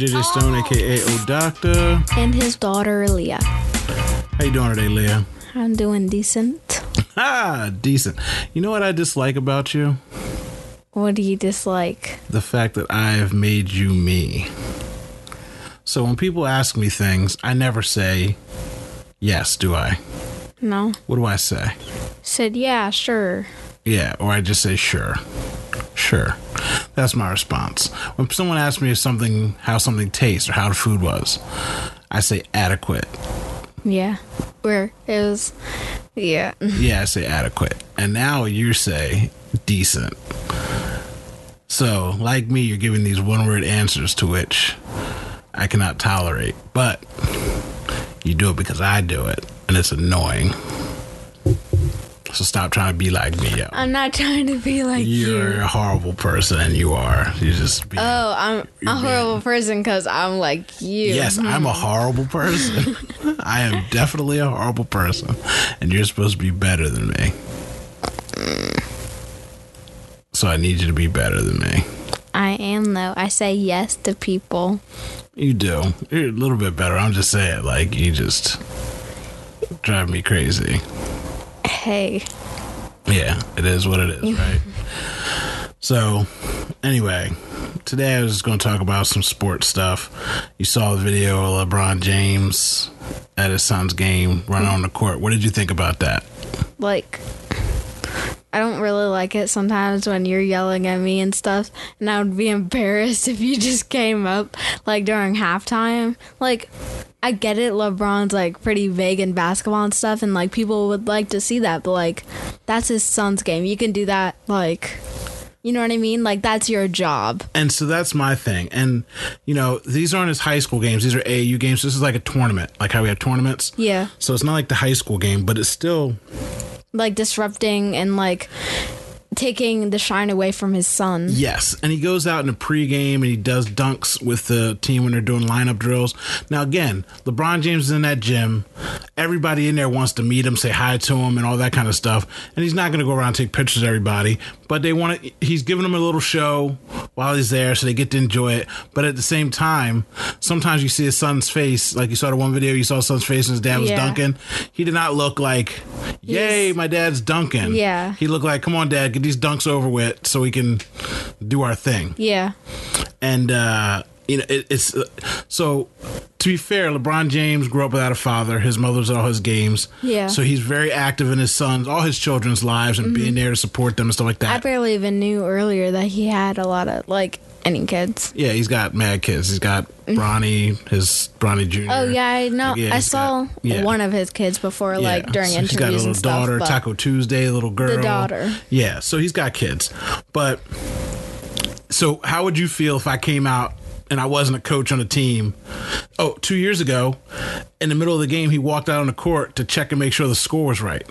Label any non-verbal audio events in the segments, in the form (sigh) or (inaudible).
JJ Stone, aka O Doctor. and his daughter Leah. How you doing today, Leah? I'm doing decent. Ah, decent. You know what I dislike about you? What do you dislike? The fact that I have made you me. So when people ask me things, I never say yes, do I? No. What do I say? Said yeah, sure. Yeah, or I just say sure. Sure. That's my response. When someone asks me if something how something tastes or how the food was, I say adequate. Yeah. Where it was yeah. Yeah, I say adequate. And now you say decent. So, like me, you're giving these one word answers to which I cannot tolerate. But you do it because I do it, and it's annoying. So stop trying to be like me, yo. I'm not trying to be like You're you. Are a horrible person, and you are. You just being, Oh, I'm a horrible person because I'm like you. Yes, I'm a horrible person. (laughs) I am definitely a horrible person, and you're supposed to be better than me. So I need you to be better than me. I am though. I say yes to people. You do. You're a little bit better. I'm just saying, like you just drive me crazy. Hey. Yeah, it is what it is, right? So, anyway, today I was just going to talk about some sports stuff. You saw the video of LeBron James at his son's game running mm. on the court. What did you think about that? Like I don't really like it sometimes when you're yelling at me and stuff, and I would be (laughs) embarrassed if you just came up like during halftime. Like, I get it, LeBron's like pretty vague in basketball and stuff, and like people would like to see that, but like that's his son's game. You can do that, like, you know what I mean? Like, that's your job. And so that's my thing. And, you know, these aren't his high school games. These are AAU games. This is like a tournament, like how we have tournaments. Yeah. So it's not like the high school game, but it's still Like, disrupting and like taking the shine away from his son. Yes, and he goes out in a pregame and he does dunks with the team when they're doing lineup drills. Now, again, LeBron James is in that gym. Everybody in there wants to meet him, say hi to him, and all that kind of stuff. And he's not going to go around and take pictures of everybody, but they want to. He's giving them a little show while he's there, so they get to enjoy it. But at the same time, sometimes you see his son's face, like you saw the one video, you saw his son's face and his dad was Yeah. dunking. He did not look like, "Yay, Yes. my dad's dunking." Yeah. he looked like, "Come on, dad, get these dunks over with, so we can do our thing." Yeah. and uh you know it, it's uh, so to be fair lebron james grew up without a father his mother's at all his games Yeah. so he's very active in his sons all his children's lives and being there to support them and stuff like that. I barely even knew earlier that he had a lot of like any kids. yeah he's got mad kids he's got mm-hmm. bronny his bronny jr Oh yeah, I know. Like, yeah, I saw got- yeah. one of his kids before, like Yeah. during So interviews he's got a little stuff. daughter taco tuesday a little girl The daughter. yeah so he's got kids but so how would you feel if i came out and I wasn't a coach on a team. Oh, two years ago, in the middle of the game, he walked out on the court to check and make sure the score was right.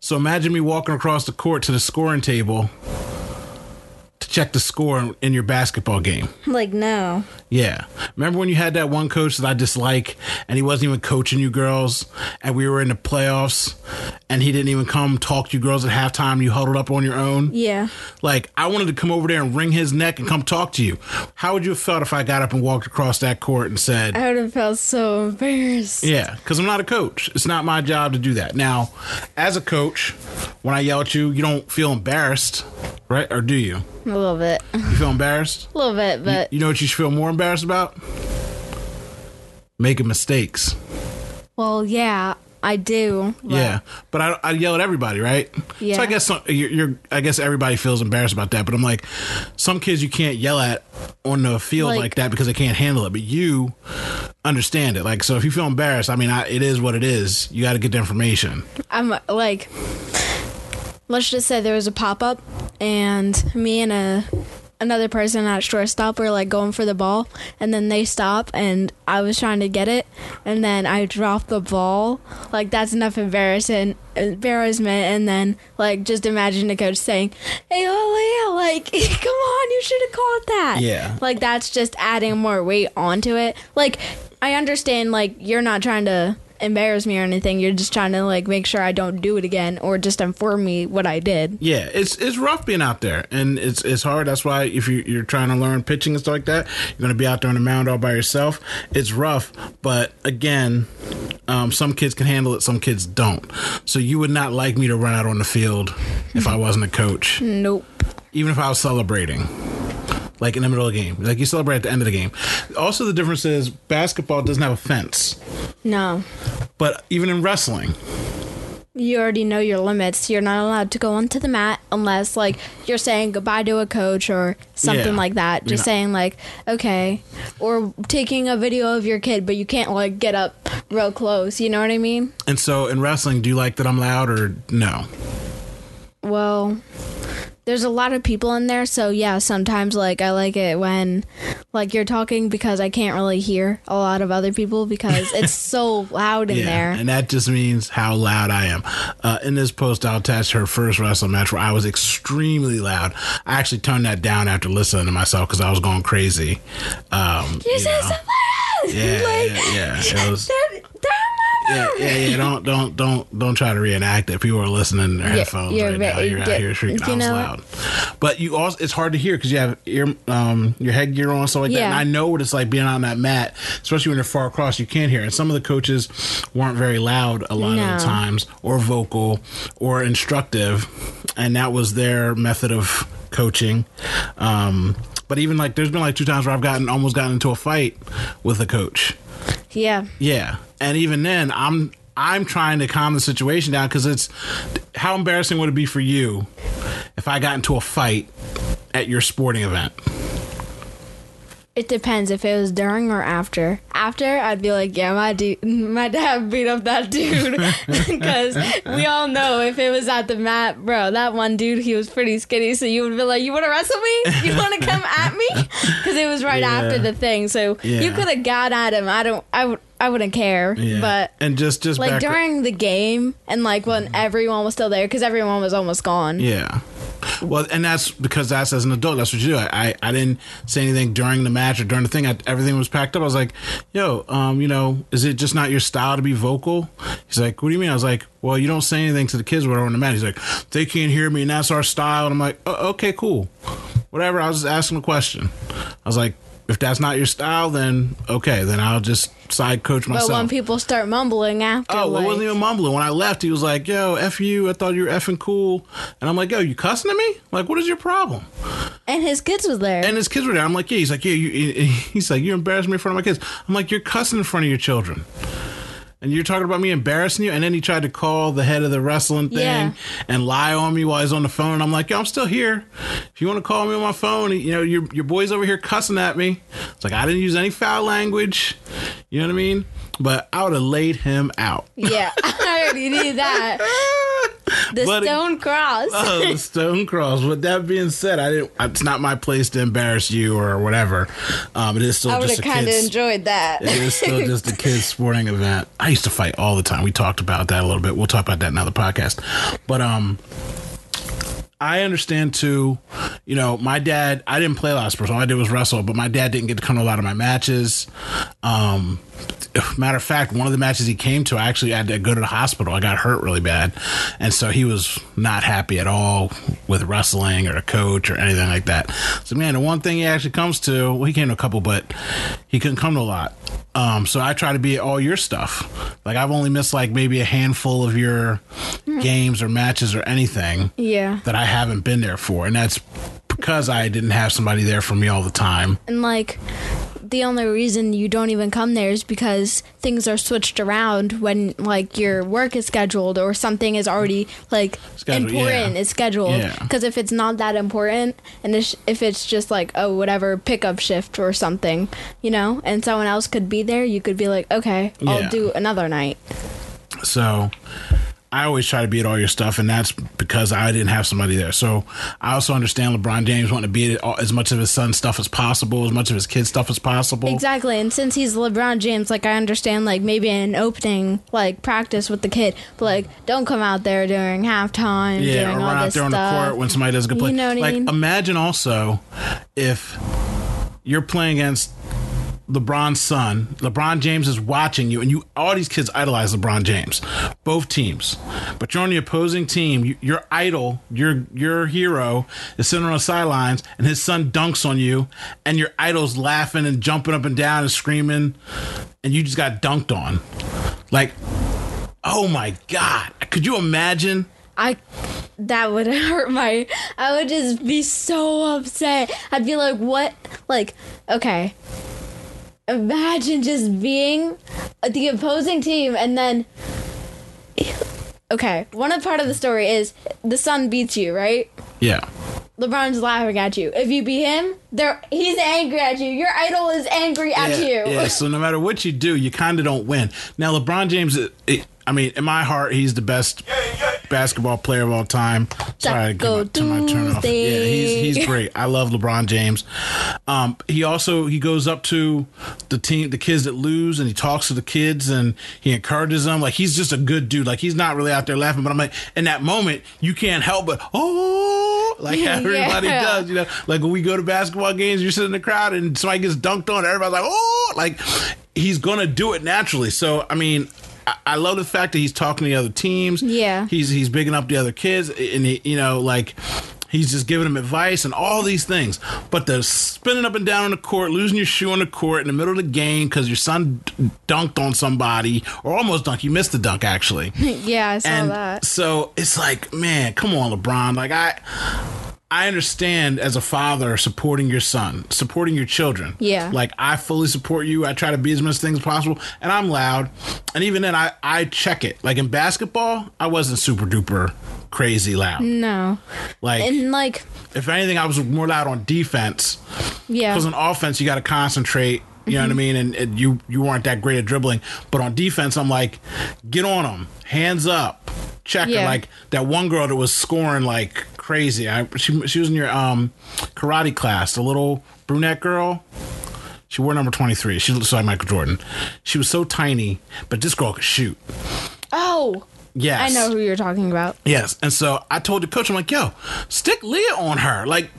So imagine me walking across the court to the scoring table to check the score in your basketball game. like no. Yeah. Remember when you had that one coach that I dislike and he wasn't even coaching you girls and we were in the playoffs and he didn't even come talk to you girls at halftime you huddled up on your own? Yeah. Like I wanted to come over there and wring his neck and come talk to you. How would you have felt if I got up and walked across that court and said, I would have felt so embarrassed. yeah, because I'm not a coach. It's not my job to do that. Now, as a coach, when I yell at you, you don't feel embarrassed, right? Or do you? A little bit. You feel embarrassed? (laughs) A little bit, but You know what you should feel more embarrassed about? Making mistakes. well, yeah, I do. but- Yeah, but I, I yell at everybody, right? Yeah. So I guess some, you're, you're. I guess everybody feels embarrassed about that. But I'm like, some kids you can't yell at on the field like, Like- that because they can't handle it. But you understand it. Like, so if you feel embarrassed, I mean, I, it is what it is. You got to get the information. I'm like, let's just say there was a pop up, and me and a another person at shortstop were like going for the ball, and then they stop, and I was trying to get it, and then I dropped the ball. Like that's enough embarrassing embarrassment, and then like just imagine the coach saying, "Hey, Leah, like (laughs) come on, you should have caught that." Yeah. like that's just adding more weight onto it. Like I understand, like you're not trying to embarrass me or anything. You're just trying to like make sure I don't do it again or just inform me what I did. Yeah, it's it's rough being out there, and it's it's hard. That's why if you, you're trying to learn pitching and stuff like that, you're going to be out there on the mound all by yourself. It's rough, but again, um, some kids can handle it, some kids don't. So you would not like me to run out on the field if I wasn't a coach, Nope. even if I was celebrating. Like in the middle of the game, like you celebrate at the end of the game. Also, the difference is basketball doesn't have a fence, No. but even in wrestling, You already know your limits. You're not allowed to go onto the mat unless like you're saying goodbye to a coach or something Yeah. like that. Just saying like okay, or taking a video of your kid, but you can't like get up real close. You know what I mean? and so in wrestling, do you like that I'm loud or no? Well, there's a lot of people in there, so yeah, sometimes like I like it when like you're talking because I can't really hear a lot of other people because it's (laughs) so loud in there. And that just means how loud I am. Uh, in this post, I'll attach her first wrestling match where I was extremely loud. I actually turned that down after listening to myself because I was going crazy. Um, You you said know. something. Yeah, (laughs) like, yeah, yeah. It (laughs) was- yeah, yeah, yeah. (laughs) Don't, don't, don't, don't try to reenact it. People are listening in their headphones you're right now. You're out here shrieking. you know- loud, but you also it's hard to hear because you have ear, um, your headgear on, stuff like that. And I know what it's like being on that mat, especially when you're far across. You can't hear. And some of the coaches weren't very loud a lot of the times, or vocal, or instructive, and that was their method of coaching. Um, but even like, there's been like two times where I've gotten almost gotten into a fight with a coach. Yeah. Yeah, and even then, I'm I'm trying to calm the situation down because it's how embarrassing would it be for you if I got into a fight at your sporting event? It depends if it was during or after. After, I'd be like, yeah, my dude, my dad beat up that (laughs) dude (laughs) because we all know if it was at the mat, bro, that one dude he was pretty skinny, so you would be like, you want to wrestle me? You (laughs) want to come at me? Because it was right Yeah. after the thing, so you could have got at him. I don't, I would, I wouldn't care, Yeah, but. and just just Like during the game, and like when mm-hmm. everyone was still there, because everyone was almost gone. Yeah. Well, and that's because that's as an adult. That's what you do. I, I, I didn't say anything during the match or during the thing. I, everything was packed up. I was like, "Yo, um, you know, is it just not your style to be vocal?" He's like, "What do you mean?" I was like, "Well, you don't say anything to the kids when they're on the mat." He's like, "They can't hear me, and that's our style." And I'm like, oh, "Okay, cool, whatever." I was just asking a question. I was like, "If that's not your style, then okay, then I'll just side coach myself." But when people start mumbling after, Oh, well, like, it wasn't even mumbling. When I left, he was like, "Yo, f you. I thought you were effing cool." And I'm like, "Yo, you cussing at me? Like, what is your problem?" and his kids was there. And his kids were there. I'm like, "Yeah." He's like, "Yeah." You, (laughs) he's like, "You're embarrassing me in front of my kids." I'm like, "You're cussing in front of your children." And you're talking about me embarrassing you, and then he tried to call the head of the wrestling thing Yeah. and lie on me while he's on the phone. And I'm like, "Yo, I'm still here. If you want to call me on my phone, you know, your your boy's over here cussing at me." It's like I didn't use any foul language. You know what I mean? But I would have laid him out. yeah, (laughs) I already knew that. (laughs) The But- stone cross. oh, the (laughs) stone cross. With that being said, I didn't. It's not my place to embarrass you or whatever. Um, it is still I would just have a kind of kids. enjoyed that. it is still (laughs) just a kids sporting event. I used to fight all the time. We talked about that a little bit. We'll talk about that in another podcast. But um, I understand too. You know, my dad. I didn't play a lot of sports. All I did was wrestle. But my dad didn't get to come to a lot of my matches. Um, (sighs) matter of fact, one of the matches he came to, I actually had to go to the hospital. I got hurt really bad, and so he was not happy at all with wrestling or a coach or anything like that. So, man, the one thing he actually comes to, well, he came to a couple, but he couldn't come to a lot. Um, so I try to be at all your stuff. Like I've only missed like maybe a handful of your games or matches or anything yeah. that I haven't been there for, and that's because I didn't have somebody there for me all the time. And like the only reason you don't even come there is because things are switched around when like your work is scheduled or something is already like Scheduled, important yeah. is scheduled Yeah. because if it's not that important and if it's just like oh whatever pickup shift or something you know and someone else could be there you could be like okay i'll do another night So I always try to be at all your stuff, and that's because I didn't have somebody there. So I also understand LeBron James wanting to be at all, as much of his son's stuff as possible, as much of his kids' stuff as possible. Exactly, and since he's LeBron James, like I understand, like maybe an opening, like practice with the kid, but like don't come out there during halftime, Yeah, or run out there on the court when somebody does a good play. You know what I like, mean? imagine also if you're playing against LeBron's son. LeBron James is watching you, and you all these kids idolize LeBron James, both teams. But you're on the opposing team. You, your idol, your your hero, is sitting on the sidelines, and his son dunks on you, and your idol's laughing and jumping up and down and screaming, and you just got dunked on. Like, oh my god! Could you imagine? I that would (laughs) hurt my I would just be so upset. I'd be like, "What? Like, okay. Imagine just being the opposing team and then Okay, one of part of the story is the son beats you, right? Yeah. LeBron's laughing at you. If you beat him, there he's angry at you. Your idol is angry at yeah, you. Yeah, so no matter what you do, you kind of don't win. Now, LeBron James, it, it, I mean, in my heart, he's the best basketball player of all time. Sorry Taco to, my, to my turn off. Yeah, he's he's great. I love LeBron James. Um, he also he goes up to the team, the kids that lose, and he talks to the kids and he encourages them. Like he's just a good dude. Like he's not really out there laughing, but I'm like, in that moment, you can't help but oh, like everybody Yeah. does. You know, like when we go to basketball games, you're sitting in the crowd and somebody gets dunked on, everybody's like, oh, like he's gonna do it naturally. So I mean. I- I love the fact that he's talking to the other teams. Yeah. he's he's bigging up the other kids, and he, you know, like he's just giving them advice and all these things. But the spinning up and down on the court, losing your shoe on the court in the middle of the game because your son dunked on somebody or almost dunked. You missed the dunk actually (laughs) yeah, I saw and that. so it's like, man, come on, LeBron. Like I, I understand as a father supporting your son, supporting your children. Yeah. Like I fully support you. I try to be as much things as possible, and I'm loud. And even then, I I check it. Like in basketball, I wasn't super duper crazy loud. No. Like And like if anything, I was more loud on defense. yeah. Because on offense, you got to concentrate. You know what I Mm-hmm. mean? And, and you you weren't that great at dribbling, but on defense, I'm like, get on them, hands up, check. Yeah. Like that one girl that was scoring like crazy. I she she was in your um karate class, the little brunette girl. She wore number 23. She looks like Michael Jordan. She was so tiny, but this girl could shoot. oh, Yes. I know who you're talking about. Yes, and so I told the coach, I'm like, "Yo, stick Leah on her, like,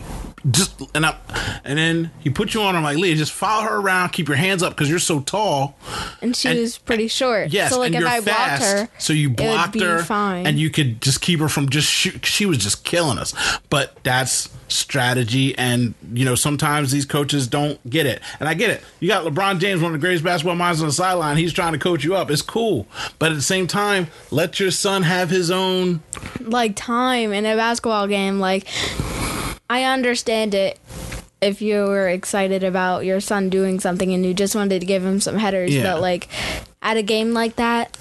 just and I, and then he put you on. I'm like, Leah, just follow her around, keep your hands up because you're so tall. And she And- was pretty short. Yes, so like if you're I fast, blocked her, so you blocked her, fine. and you could just keep her from just shoot. She was just killing us, but that's strategy, and you know sometimes these coaches don't get it, and I get it. You got LeBron James, one of the greatest basketball minds on the sideline. He's trying to coach you up. It's cool, but at the same time, let your son have his own. like time in a basketball game, like I understand it if you were excited about your son doing something and you just wanted to give him some headers, Yeah. but like at a game like that,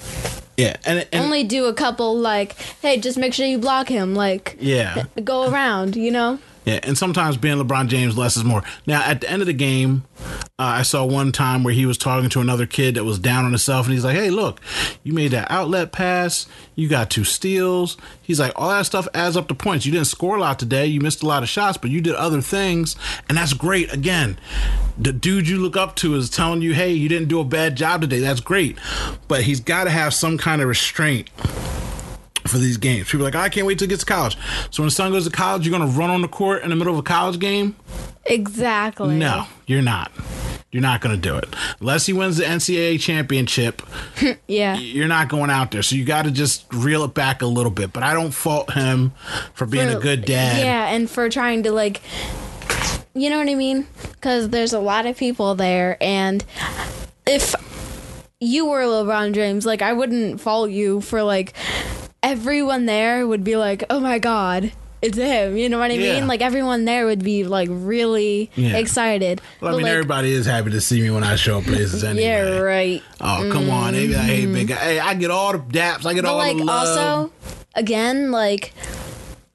Yeah, and, and only do a couple like, hey, just make sure you block him, like yeah. go around, you know? Yeah, and sometimes being LeBron James, less is more. Now, at the end of the game, uh, I saw one time where he was talking to another kid that was down on himself, and he's like, "Hey, look, you made that outlet pass. You got two steals." He's like, "All that stuff adds up to points. You didn't score a lot today. You missed a lot of shots, but you did other things, and that's great." Again, the dude you look up to is telling you, "Hey, you didn't do a bad job today. That's great," but he's got to have some kind of restraint for these games. People are like, oh, I can't wait till it gets to college. So when the son goes to college, you're going to run on the court in the middle of a college game? Exactly. No, you're not. You're not going to do it. Unless he wins the NCAA championship, (laughs) Yeah. you're not going out there. So you got to just reel it back a little bit. But I don't fault him for being a good dad. Yeah, and for trying to like, you know what I mean? Because there's a lot of people there, and if you were LeBron James, like I wouldn't fault you for like everyone there would be like, oh my god. It's him, you know what I Yeah. mean? Like everyone there would be like really Yeah. excited. Well, I mean, like, everybody is happy to see me when I show up places (laughs) anyway. yeah, right. Oh, come on. They be like, hey, big guy. Hey, I get all the daps. I get all like the love. also, again, like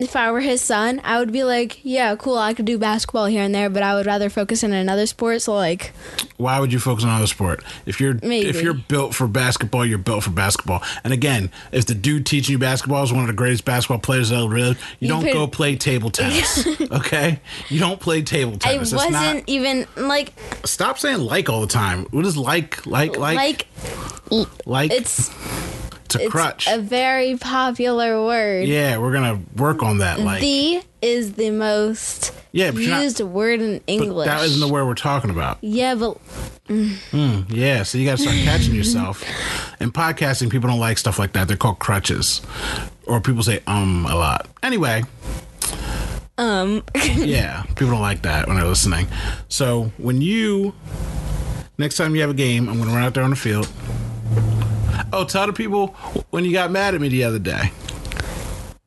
if I were his son, I would be like, yeah, cool, I could do basketball here and there, but I would rather focus in another sport. So like, Why would you focus on another sport? If you're Maybe. if you're built for basketball, you're built for basketball. And again, if the dude teaching you basketball is one of the greatest basketball players ever lived, you, don't could- go play table tennis. (laughs) okay? You don't play table tennis. It's wasn't not- even like stop saying like all the time. What is like like like like like it's it's a it's crutch. a very popular word. yeah, we're gonna work on that. Like the is the most Yeah, you're not- used word in But English. that isn't the word we're talking about. yeah, but Yeah, so you got to start (laughs) catching yourself. In podcasting, people don't like stuff like that. They're called crutches, or people say um a lot. Anyway, um, (laughs) yeah, people don't like that when they're listening. So when you next time you have a game, I'm to run out there on the field. Oh, tell the people when you got mad at me the other day.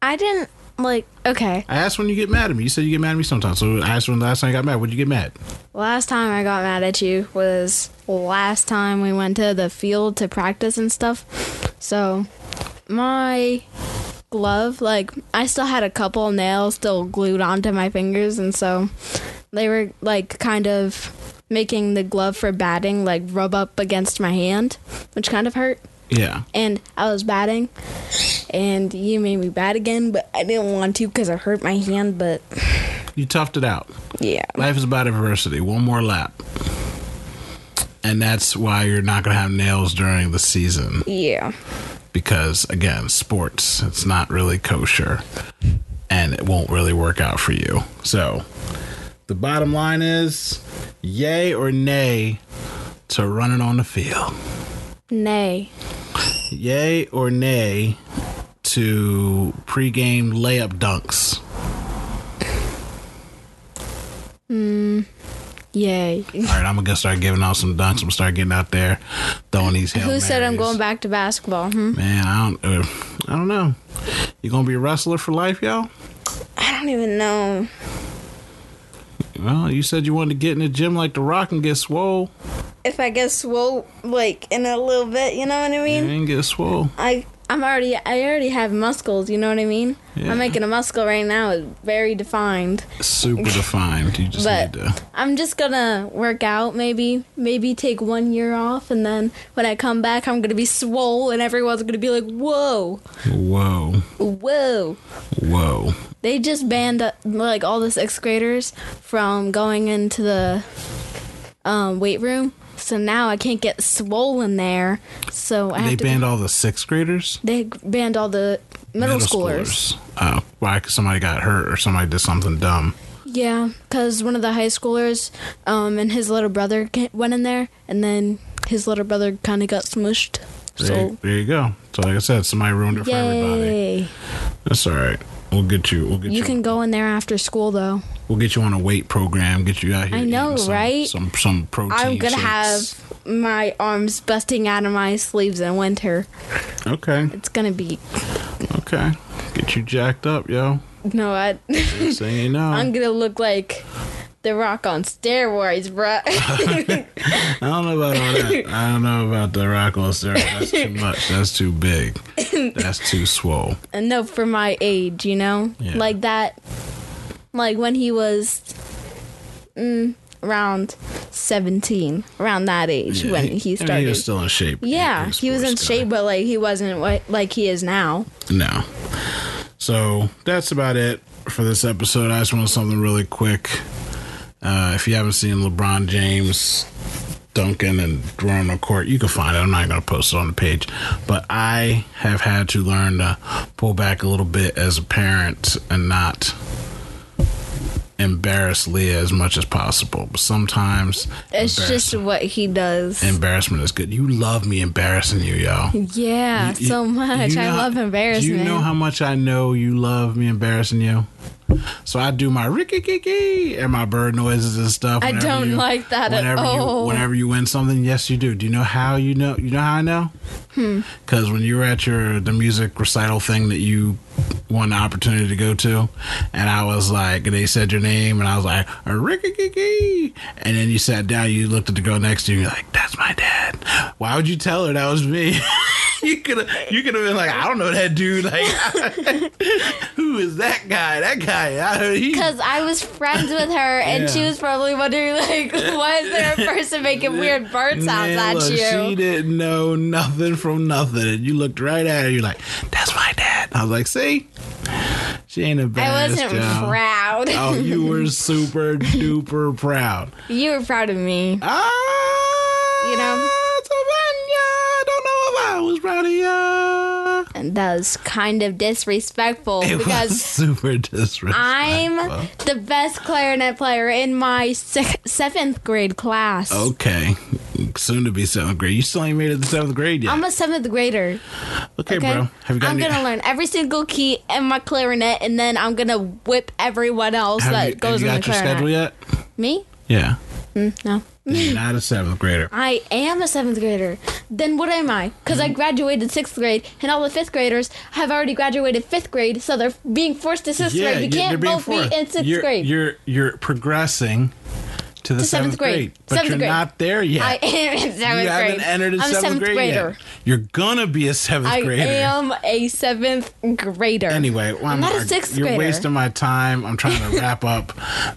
I didn't like. Okay, I asked when you get mad at me. You said you get mad at me sometimes. So I asked when the last time I got mad. When did you get mad? last time I got mad at you was last time we went to the field to practice and stuff. So my glove, like I still had a couple nails still glued onto my fingers, and so they were like kind of making the glove for batting like rub up against my hand, which kind of hurt. Yeah. and I was batting, and you made me bat again, but I didn't want to because I hurt my hand. But You toughed it out. yeah, Life is about adversity. One more lap. And that's why you're not going to have nails during the season. yeah, Because, again, sports, it's not really kosher. And it won't really work out for you. So, the bottom line is yay or nay to running on the field? nay, Yay or nay to pregame layup dunks? yay. All right, I'm gonna start giving out some dunks. I'm gonna start getting out there, throwing these. Who said I'm going back to basketball? Hmm? Man, I don't. Uh, I don't know. You gonna be a wrestler for life, y'all? I don't even know. Well, you said you wanted to get in the gym like The Rock and get swole. If I get swole, like in a little bit, you know what I mean? You ain't get swole. I I'm already I already have muscles. You know what I mean? Yeah. I'm making a muscle right now. It's very defined. Super defined. You just But need to. I'm just gonna work out. Maybe maybe take one year off, and then when I come back, I'm gonna be swole, and everyone's gonna be like, "Whoa, Whoa, whoa." whoa. They just banned uh, like all the sixth graders from going into the um, weight room. So now I can't get swollen there. So I have They banned all the sixth graders. they banned all the middle, schoolers. Oh, why? Because somebody got hurt or somebody did something dumb. Yeah, because one of the high schoolers um, and his little brother went in there, and then his little brother kind of got smushed. There, So there you go. So, like I said, somebody ruined it for everybody. That's all right. We'll get you. We'll get you. You can go in there after school though. We'll get you on a weight program. Get you out here. I know, some, right? Some some protein. I'm gonna shakes. have my arms busting out of my sleeves in winter. Okay. It's gonna be Okay. Get you jacked up, yo. no. I, Say you know. (laughs) I'm gonna look like the Rock on steroids, bruh. (laughs) I don't know about all that. I don't know about the rock on steroids. That's too (laughs) much. That's too big. (laughs) That's too swole. and no, for my age, you know, Yeah. like that, like when he was mm, around 17, around that age when I mean, he started. he was still in shape. yeah, he was in guy. shape, but like he wasn't what like he is now. No. So that's about it for this episode. I just want something really quick. Uh, if you haven't seen LeBron James Duncan, and on court, you can find it. I'm not going to post it on the page. But I have had to learn to pull back a little bit as a parent and not embarrass Leah as much as possible. But sometimes It's just what he does. embarrassment is good. You love me embarrassing you, y'all. yeah, You- so much. you I love embarrassment. You know how much I know you love me embarrassing you? So I do my ricky kiki and my bird noises and stuff. I don't you- like that at all. You, whenever you win something, yes, you do. Do you know how you know? You know how I know? Hmm. Because when you were at your the music recital thing that you won the opportunity to go to, and I was like, they said your name, and I was like, Ricky Kiki, and then you sat down, you looked at the girl next to you, and you're like, that's my dad. Why would you tell her that was me? (laughs) you could have you could have been like, I don't know that dude. Like, (laughs) who is that guy? That guy. I he. Because I was friends with her, and she was probably wondering, like, (laughs) why is there a (laughs) person making weird bird sounds Man, at look, She didn't know nothing from nothing. And you looked right at her. You're like, that's my dad. I was like, see? She ain't a bad. I wasn't proud. Oh, you were (laughs) super duper proud. You were proud of me. Ah, You know? Savannah, don't know if I was proud of you. That was kind of disrespectful It was because (laughs) super disrespectful. I'm the best clarinet player in my sec- seventh grade class. okay. Soon to be seventh grade. You still ain't made it to seventh grade yet. I'm a seventh grader. okay, Okay, bro. Have you gotten I'm gonna learn every single key in my clarinet, and then I'm gonna whip everyone else have that you, goes have you in got the your schedule yet? Me? Yeah. Mm-hmm. No. You're not a seventh grader. I am a seventh grader. Then what am I? Because. I graduated sixth grade, and all the fifth graders have already graduated fifth grade, so they're being forced to sixth grade. We you- can't both be in 6th you're, grade. You're you're progressing to the To seventh, seventh grade, grade. but Seventh you're grade. not there yet. I am in seventh you grade. haven't entered a I'm seventh, a seventh grade grader. yet. You're gonna be a seventh I grader. I am a seventh grader. Anyway, well, I'm not a sixth You're grader. wasting my time. I'm trying to wrap (laughs) up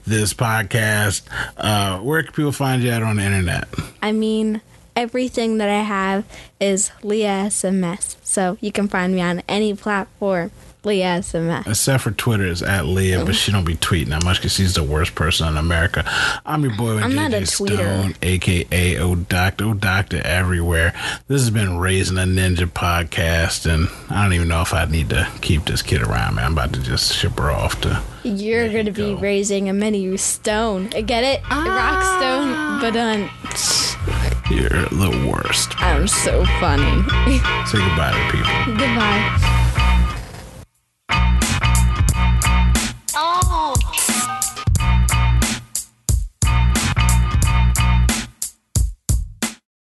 this podcast. Uh, where can people find you at on the internet? I mean, everything that I have is Leah SMS. So you can find me on any platform, Leah SMS. Except for Twitter is at Leah, but she don't be tweeting that much because she's the worst person in America. I'm your boy, I'm JJ. Stone, aka O Doctor, O Doctor everywhere. This has been Raising a Ninja podcast, and I don't even know if I need to keep this kid around, man. I'm about to just ship her off to. You're going to be go. raising a mini stone. Get it? Rock stone, but um, You're the worst. I'm so funny. Say goodbye to people. Goodbye.